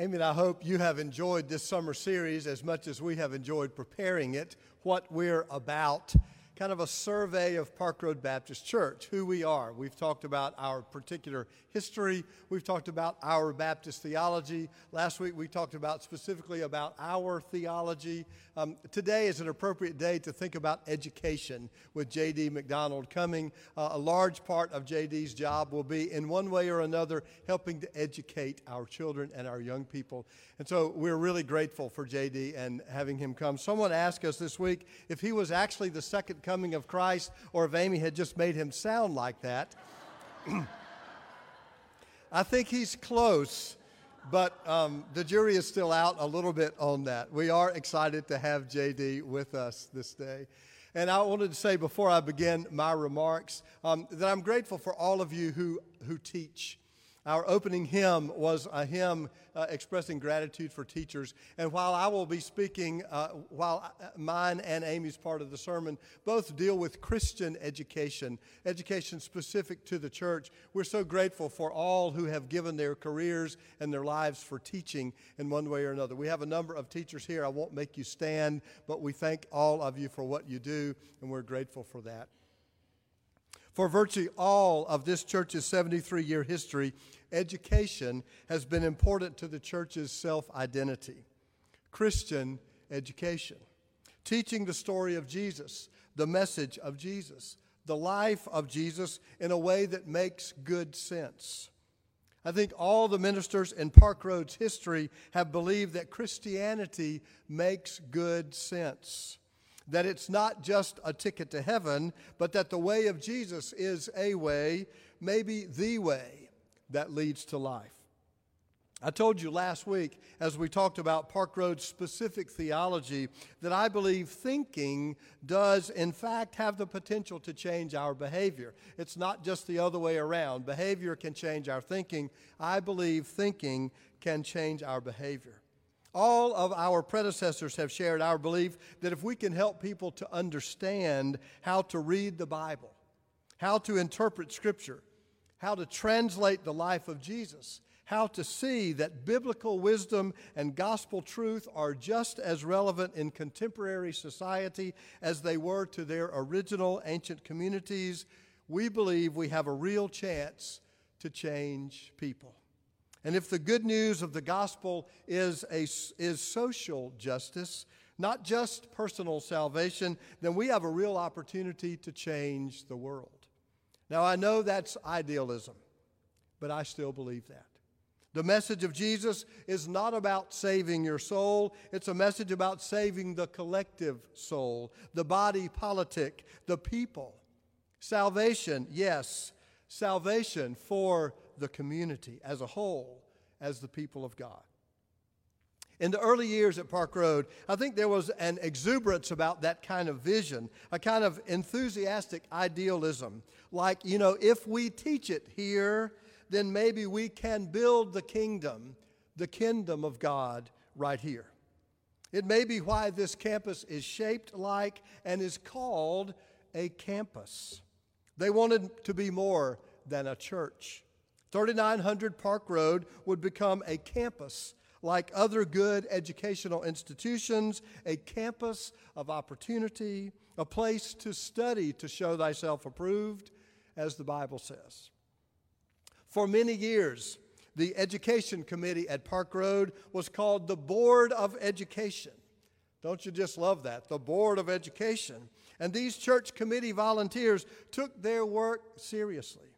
Amy and I hope you have enjoyed this summer series as much as we have enjoyed preparing it, what we're about kind of a survey of Park Road Baptist Church, who we are. We've talked about our particular history. We've talked about our Baptist theology. Last week we talked about specifically about our theology. Um, today is an appropriate day to think about education with J.D. McDonald coming. Uh, a large part of J.D.'s job will be, in one way or another, helping to educate our children and our young people. And so we're really grateful for J.D. and having him come. Someone asked us this week if he was actually the second coming of Christ or if Amy had just made him sound like that. I think he's close, but um, the jury is still out a little bit on that. We are excited to have JD with us this day. And I wanted to say before I begin my remarks um, that I'm grateful for all of you who, who teach. Our opening hymn was a hymn uh, expressing gratitude for teachers. And while I will be speaking, uh, while uh, mine and Amy's part of the sermon both deal with Christian education, education specific to the church, we're so grateful for all who have given their careers and their lives for teaching in one way or another. We have a number of teachers here. I won't make you stand, but we thank all of you for what you do, and we're grateful for that. For virtually all of this church's 73 year history, education has been important to the church's self identity. Christian education, teaching the story of Jesus, the message of Jesus, the life of Jesus in a way that makes good sense. I think all the ministers in Park Road's history have believed that Christianity makes good sense that it's not just a ticket to heaven, but that the way of Jesus is a way, maybe the way, that leads to life. I told you last week, as we talked about Park Road's specific theology, that I believe thinking does, in fact, have the potential to change our behavior. It's not just the other way around. Behavior can change our thinking. I believe thinking can change our behavior. All of our predecessors have shared our belief that if we can help people to understand how to read the Bible, how to interpret Scripture, how to translate the life of Jesus, how to see that biblical wisdom and gospel truth are just as relevant in contemporary society as they were to their original ancient communities, we believe we have a real chance to change people. And if the good news of the gospel is, a, is social justice, not just personal salvation, then we have a real opportunity to change the world. Now, I know that's idealism, but I still believe that. The message of Jesus is not about saving your soul, it's a message about saving the collective soul, the body politic, the people. Salvation, yes, salvation for the community as a whole, as the people of God. In the early years at Park Road, I think there was an exuberance about that kind of vision, a kind of enthusiastic idealism. Like, you know, if we teach it here, then maybe we can build the kingdom, the kingdom of God, right here. It may be why this campus is shaped like and is called a campus. They wanted to be more than a church. 3900 Park Road would become a campus like other good educational institutions, a campus of opportunity, a place to study to show thyself approved, as the Bible says. For many years, the education committee at Park Road was called the Board of Education. Don't you just love that? The Board of Education. And these church committee volunteers took their work seriously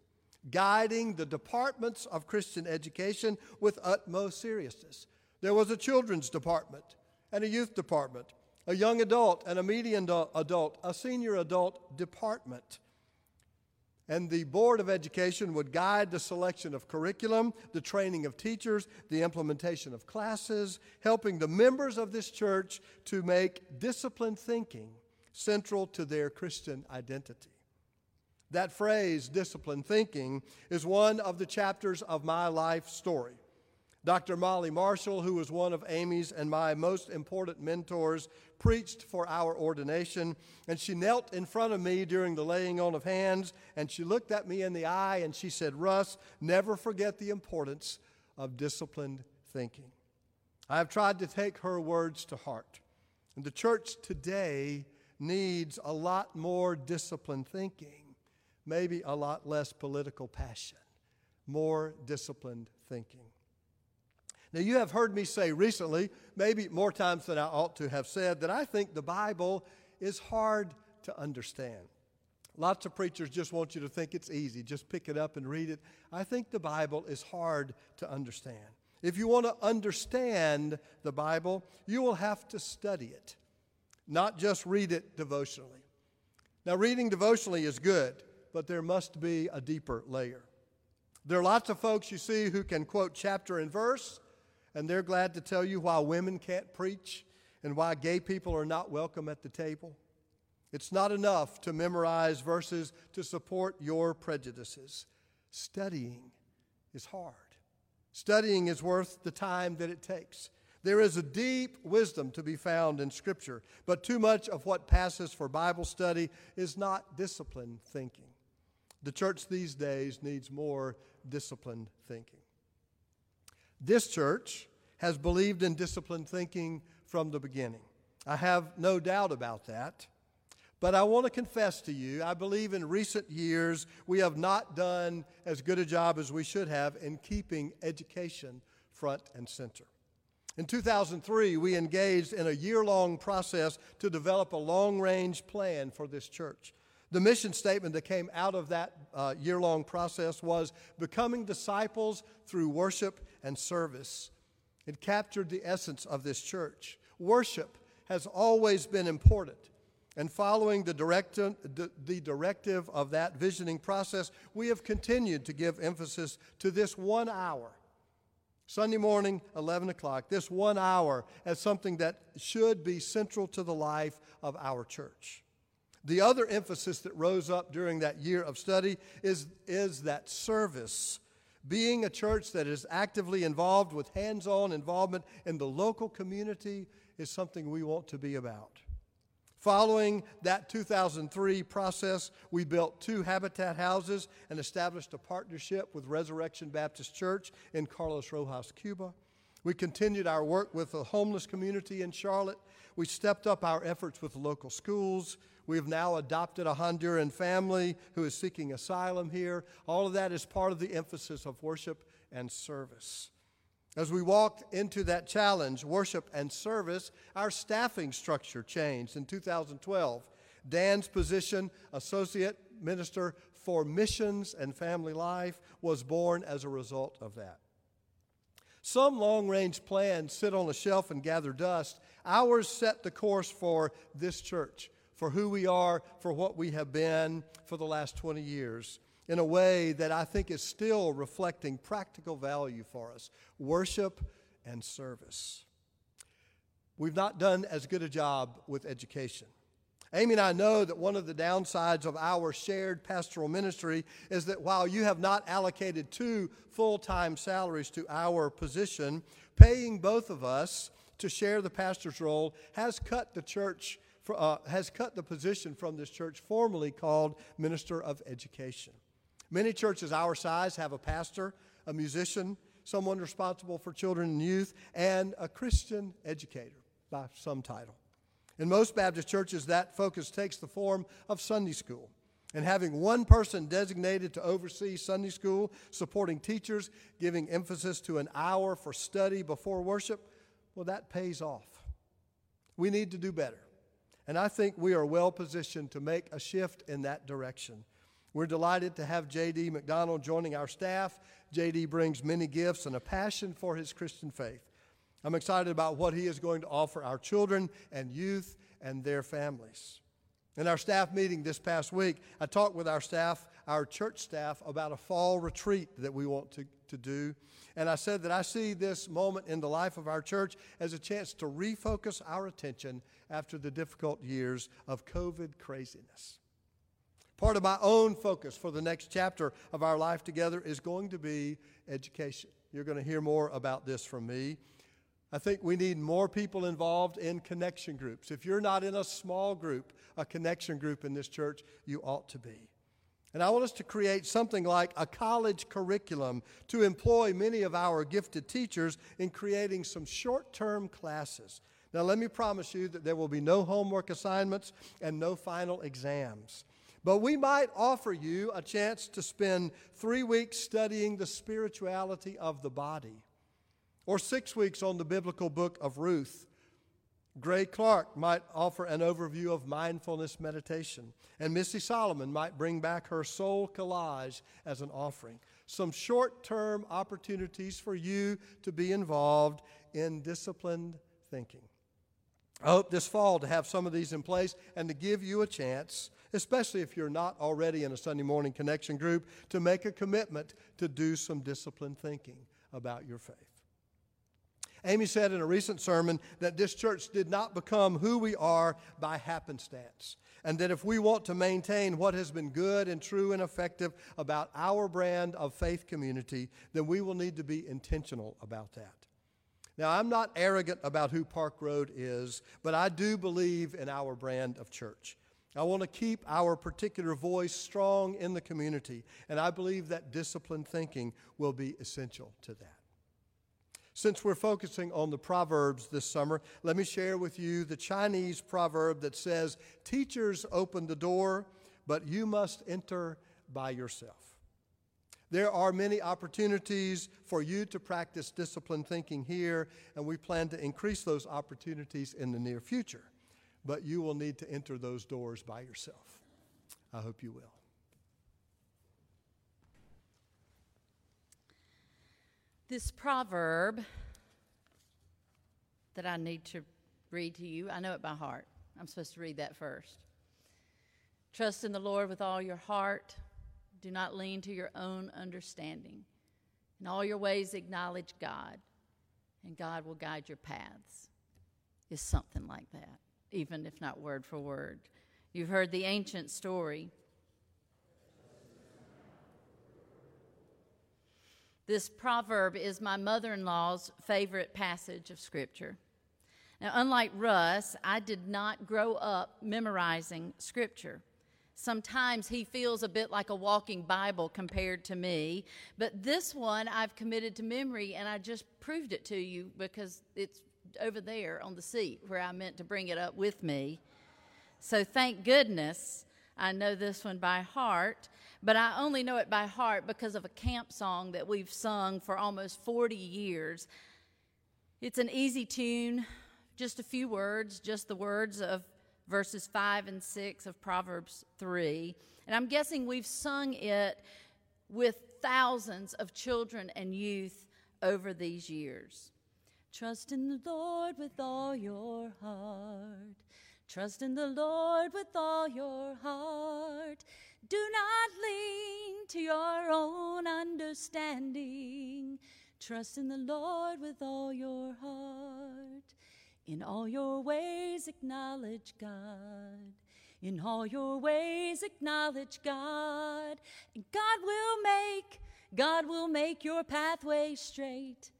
guiding the departments of Christian education with utmost seriousness. There was a children's department and a youth department, a young adult and a median adult, a senior adult department. And the Board of Education would guide the selection of curriculum, the training of teachers, the implementation of classes, helping the members of this church to make disciplined thinking central to their Christian identity. That phrase, disciplined thinking, is one of the chapters of my life story. Dr. Molly Marshall, who was one of Amy's and my most important mentors, preached for our ordination, and she knelt in front of me during the laying on of hands, and she looked at me in the eye and she said, Russ, never forget the importance of disciplined thinking. I have tried to take her words to heart. And the church today needs a lot more disciplined thinking, maybe a lot less political passion, more disciplined thinking. Now, you have heard me say recently, maybe more times than I ought to have said, that I think the Bible is hard to understand. Lots of preachers just want you to think it's easy, just pick it up and read it. I think the Bible is hard to understand. If you want to understand the Bible, you will have to study it, not just read it devotionally. Now, reading devotionally is good, but there must be a deeper layer. There are lots of folks you see who can quote chapter and verse, and they're glad to tell you why women can't preach and why gay people are not welcome at the table. It's not enough to memorize verses to support your prejudices. Studying is hard. Studying is worth the time that it takes. There is a deep wisdom to be found in Scripture, but too much of what passes for Bible study is not disciplined thinking. The church these days needs more disciplined thinking. This church has believed in disciplined thinking from the beginning. I have no doubt about that. But I want to confess to you, I believe in recent years we have not done as good a job as we should have in keeping education front and center. In 2003, we engaged in a year long process to develop a long range plan for this church. The mission statement that came out of that uh, year long process was becoming disciples through worship and service. It captured the essence of this church. Worship has always been important. And following the, directive, the directive of that visioning process, we have continued to give emphasis to this one hour. Sunday morning, 11 o'clock, this one hour as something that should be central to the life of our church. The other emphasis that rose up during that year of study is, is that service. Being a church that is actively involved with hands on involvement in the local community is something we want to be about. Following that 2003 process, we built two habitat houses and established a partnership with Resurrection Baptist Church in Carlos Rojas, Cuba. We continued our work with the homeless community in Charlotte. We stepped up our efforts with local schools. We have now adopted a Honduran family who is seeking asylum here. All of that is part of the emphasis of worship and service. As we walked into that challenge, worship and service, our staffing structure changed in 2012. Dan's position, Associate Minister for Missions and Family Life, was born as a result of that. Some long range plans sit on a shelf and gather dust. Ours set the course for this church, for who we are, for what we have been for the last 20 years in a way that I think is still reflecting practical value for us worship and service. We've not done as good a job with education. Amy and I know that one of the downsides of our shared pastoral ministry is that while you have not allocated two full time salaries to our position, paying both of us to share the pastor's role has cut the church. Uh, has cut the position from this church formerly called Minister of Education. Many churches our size have a pastor, a musician, someone responsible for children and youth, and a Christian educator by some title. In most Baptist churches, that focus takes the form of Sunday school. And having one person designated to oversee Sunday school, supporting teachers, giving emphasis to an hour for study before worship, well, that pays off. We need to do better. And I think we are well positioned to make a shift in that direction. We're delighted to have J.D. McDonald joining our staff. J.D. brings many gifts and a passion for his Christian faith. I'm excited about what he is going to offer our children and youth and their families. In our staff meeting this past week, I talked with our staff, our church staff, about a fall retreat that we want to, to do. And I said that I see this moment in the life of our church as a chance to refocus our attention after the difficult years of COVID craziness. Part of my own focus for the next chapter of our life together is going to be education. You're going to hear more about this from me. I think we need more people involved in connection groups. If you're not in a small group, a connection group in this church, you ought to be. And I want us to create something like a college curriculum to employ many of our gifted teachers in creating some short term classes. Now, let me promise you that there will be no homework assignments and no final exams. But we might offer you a chance to spend three weeks studying the spirituality of the body, or six weeks on the biblical book of Ruth. Gray Clark might offer an overview of mindfulness meditation, and Missy Solomon might bring back her soul collage as an offering. Some short term opportunities for you to be involved in disciplined thinking. I hope this fall to have some of these in place and to give you a chance, especially if you're not already in a Sunday morning connection group, to make a commitment to do some disciplined thinking about your faith. Amy said in a recent sermon that this church did not become who we are by happenstance, and that if we want to maintain what has been good and true and effective about our brand of faith community, then we will need to be intentional about that. Now, I'm not arrogant about who Park Road is, but I do believe in our brand of church. I want to keep our particular voice strong in the community, and I believe that disciplined thinking will be essential to that. Since we're focusing on the Proverbs this summer, let me share with you the Chinese proverb that says, Teachers open the door, but you must enter by yourself. There are many opportunities for you to practice disciplined thinking here, and we plan to increase those opportunities in the near future. But you will need to enter those doors by yourself. I hope you will. This proverb that I need to read to you, I know it by heart. I'm supposed to read that first. Trust in the Lord with all your heart do not lean to your own understanding. In all your ways, acknowledge God, and God will guide your paths. Is something like that, even if not word for word. You've heard the ancient story. This proverb is my mother in law's favorite passage of Scripture. Now, unlike Russ, I did not grow up memorizing Scripture. Sometimes he feels a bit like a walking Bible compared to me, but this one I've committed to memory and I just proved it to you because it's over there on the seat where I meant to bring it up with me. So thank goodness I know this one by heart, but I only know it by heart because of a camp song that we've sung for almost 40 years. It's an easy tune, just a few words, just the words of verses 5 and 6 of Proverbs 3. And I'm guessing we've sung it with thousands of children and youth over these years. Trust in the Lord with all your heart. Trust in the Lord with all your heart. Do not lean to your own understanding. Trust in the Lord with all your heart. In all your ways, acknowledge God. In all your ways, acknowledge God. And God will make, God will make your pathway straight.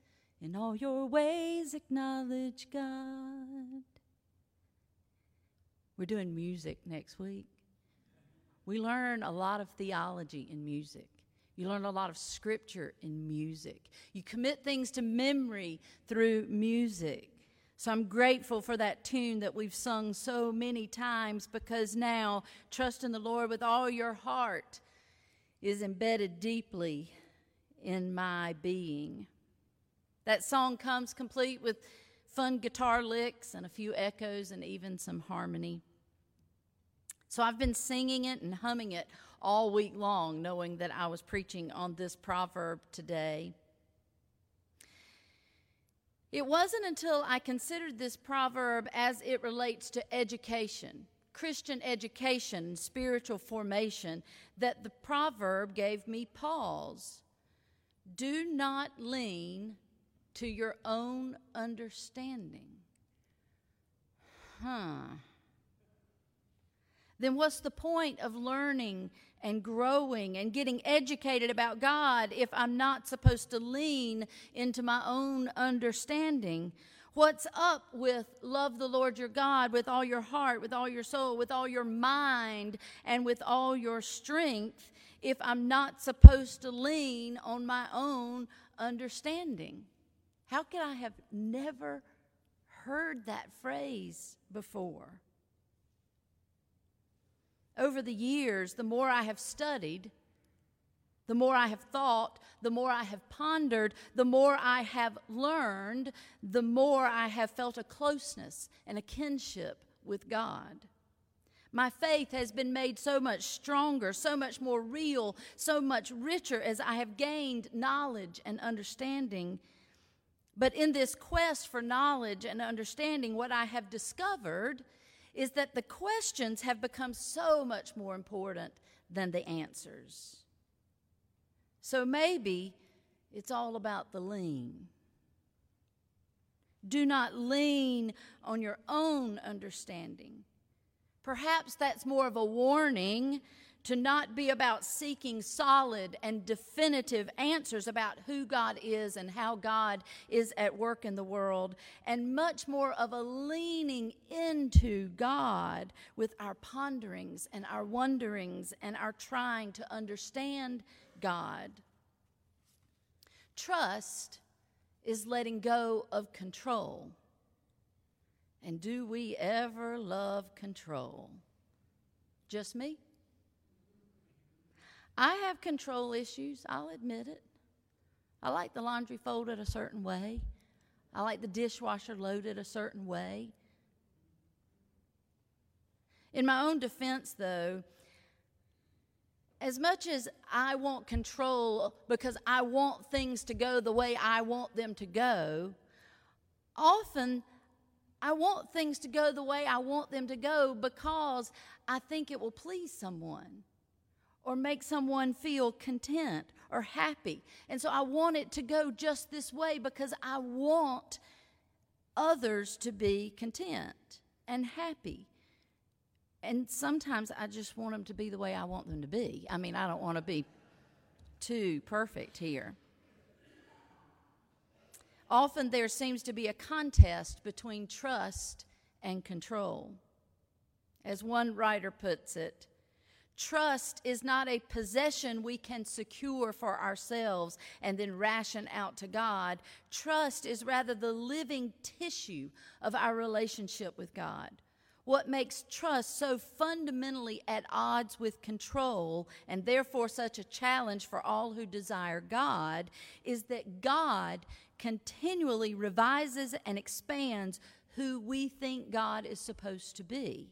In all your ways, acknowledge God. We're doing music next week. We learn a lot of theology in music. You learn a lot of scripture in music. You commit things to memory through music. So I'm grateful for that tune that we've sung so many times because now trust in the Lord with all your heart is embedded deeply in my being. That song comes complete with fun guitar licks and a few echoes and even some harmony. So I've been singing it and humming it all week long, knowing that I was preaching on this proverb today. It wasn't until I considered this proverb as it relates to education, Christian education, spiritual formation, that the proverb gave me pause. Do not lean to your own understanding. Huh. Then what's the point of learning and growing and getting educated about God if I'm not supposed to lean into my own understanding? What's up with love the Lord your God with all your heart, with all your soul, with all your mind, and with all your strength if I'm not supposed to lean on my own understanding? How could I have never heard that phrase before? Over the years, the more I have studied, the more I have thought, the more I have pondered, the more I have learned, the more I have felt a closeness and a kinship with God. My faith has been made so much stronger, so much more real, so much richer as I have gained knowledge and understanding. But in this quest for knowledge and understanding, what I have discovered is that the questions have become so much more important than the answers. So maybe it's all about the lean. Do not lean on your own understanding. Perhaps that's more of a warning to not be about seeking solid and definitive answers about who God is and how God is at work in the world, and much more of a leaning into God with our ponderings and our wonderings and our trying to understand God. Trust is letting go of control. And do we ever love control? Just me? I have control issues, I'll admit it. I like the laundry folded a certain way. I like the dishwasher loaded a certain way. In my own defense, though, as much as I want control because I want things to go the way I want them to go, often I want things to go the way I want them to go because I think it will please someone or make someone feel content or happy. And so I want it to go just this way because I want others to be content and happy and sometimes I just want them to be the way I want them to be. I mean, I don't want to be too perfect here. Often there seems to be a contest between trust and control. As one writer puts it, trust is not a possession we can secure for ourselves and then ration out to God. Trust is rather the living tissue of our relationship with God. What makes trust so fundamentally at odds with control and therefore such a challenge for all who desire God is that God continually revises and expands who we think God is supposed to be.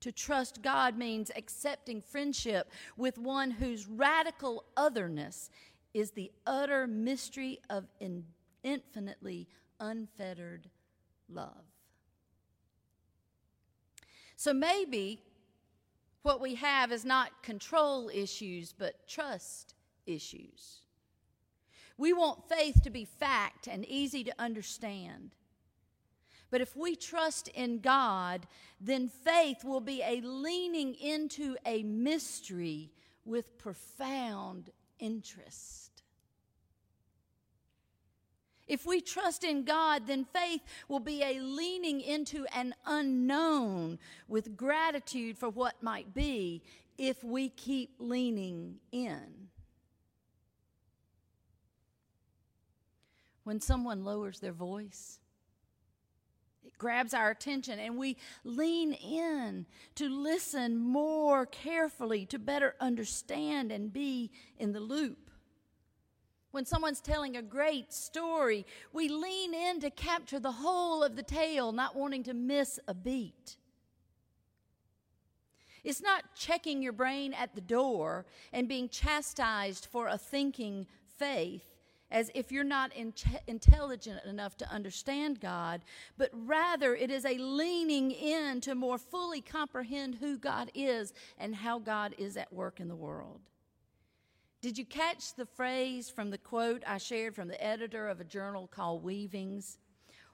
To trust God means accepting friendship with one whose radical otherness is the utter mystery of infinitely unfettered love. So maybe what we have is not control issues, but trust issues. We want faith to be fact and easy to understand. But if we trust in God, then faith will be a leaning into a mystery with profound interest. If we trust in God, then faith will be a leaning into an unknown with gratitude for what might be if we keep leaning in. When someone lowers their voice, grabs our attention and we lean in to listen more carefully to better understand and be in the loop. When someone's telling a great story, we lean in to capture the whole of the tale, not wanting to miss a beat. It's not checking your brain at the door and being chastised for a thinking faith as if you're not in- intelligent enough to understand God, but rather it is a leaning in to more fully comprehend who God is and how God is at work in the world. Did you catch the phrase from the quote I shared from the editor of a journal called Weavings?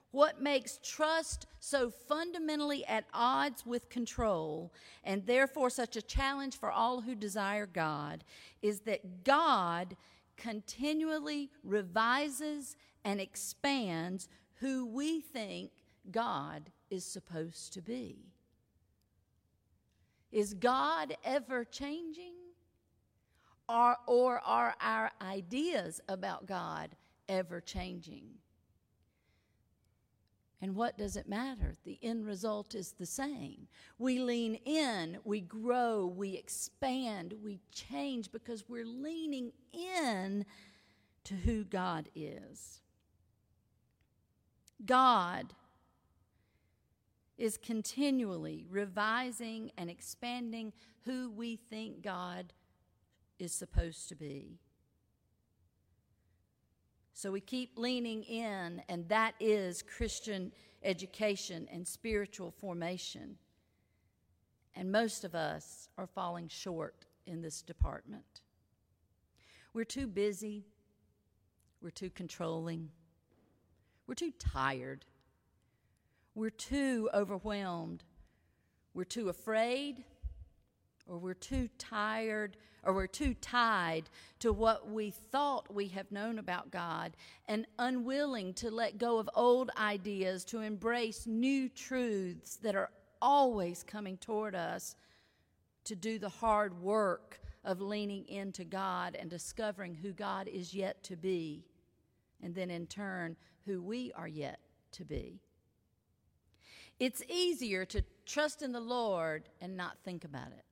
What makes trust so fundamentally at odds with control and therefore such a challenge for all who desire God is that God continually revises and expands who we think God is supposed to be. Is God ever changing? Or, or are our ideas about God ever changing? And what does it matter? The end result is the same. We lean in, we grow, we expand, we change because we're leaning in to who God is. God is continually revising and expanding who we think God is supposed to be. So we keep leaning in, and that is Christian education and spiritual formation. And most of us are falling short in this department. We're too busy, we're too controlling, we're too tired, we're too overwhelmed, we're too afraid, or we're too tired or we're too tied to what we thought we have known about God and unwilling to let go of old ideas to embrace new truths that are always coming toward us to do the hard work of leaning into God and discovering who God is yet to be, and then in turn, who we are yet to be. It's easier to trust in the Lord and not think about it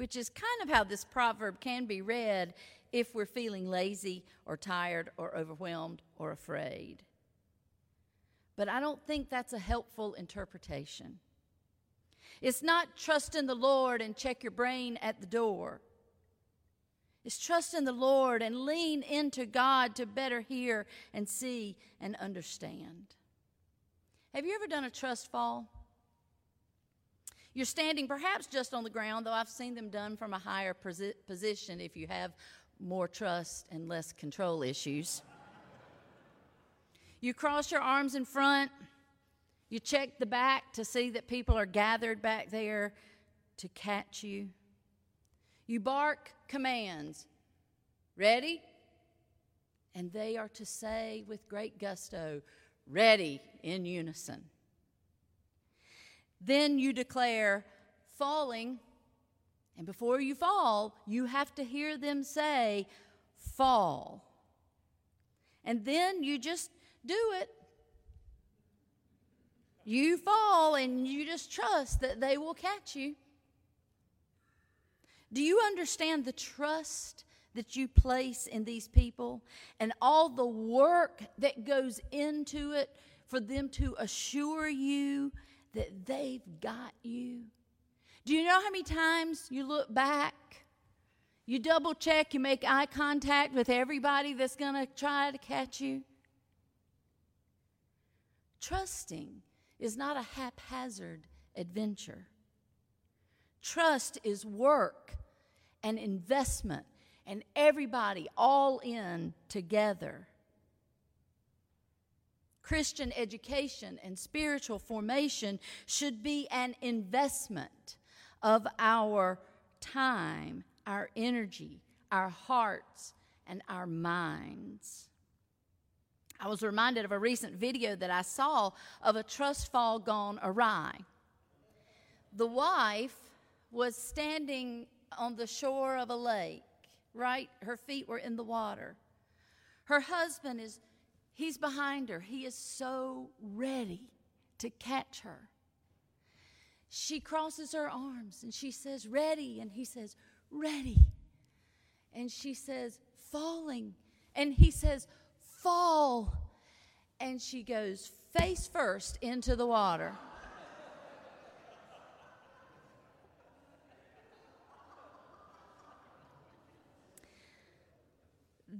which is kind of how this proverb can be read if we're feeling lazy or tired or overwhelmed or afraid. But I don't think that's a helpful interpretation. It's not trust in the Lord and check your brain at the door. It's trust in the Lord and lean into God to better hear and see and understand. Have you ever done a trust fall? You're standing perhaps just on the ground, though I've seen them done from a higher posi- position if you have more trust and less control issues. You cross your arms in front. You check the back to see that people are gathered back there to catch you. You bark commands. Ready? And they are to say with great gusto, ready in unison. Then you declare, falling. And before you fall, you have to hear them say, fall. And then you just do it. You fall and you just trust that they will catch you. Do you understand the trust that you place in these people and all the work that goes into it for them to assure you that they've got you. Do you know how many times you look back? You double check, you make eye contact with everybody that's going to try to catch you. Trusting is not a haphazard adventure. Trust is work and investment, and everybody all in together. Christian education and spiritual formation should be an investment of our time, our energy, our hearts, and our minds. I was reminded of a recent video that I saw of a trust fall gone awry. The wife was standing on the shore of a lake, right? Her feet were in the water. Her husband is He's behind her. He is so ready to catch her. She crosses her arms and she says, Ready. And he says, Ready. And she says, Falling. And he says, Fall. And she goes face first into the water.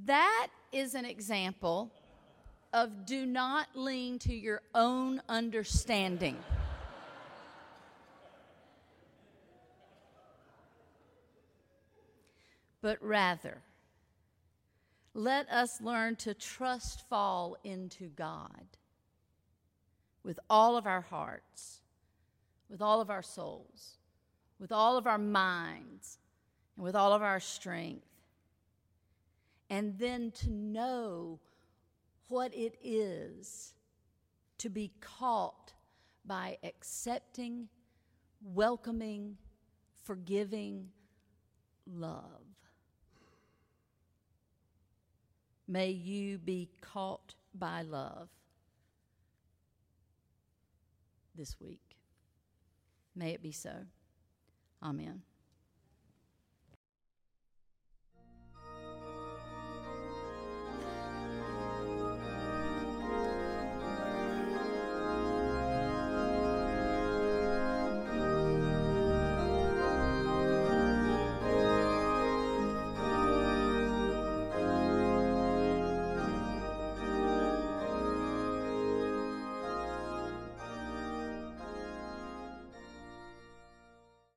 that is an example of do not lean to your own understanding. but rather, let us learn to trust fall into God with all of our hearts, with all of our souls, with all of our minds, and with all of our strength. And then to know what it is to be caught by accepting, welcoming, forgiving love. May you be caught by love this week. May it be so. Amen.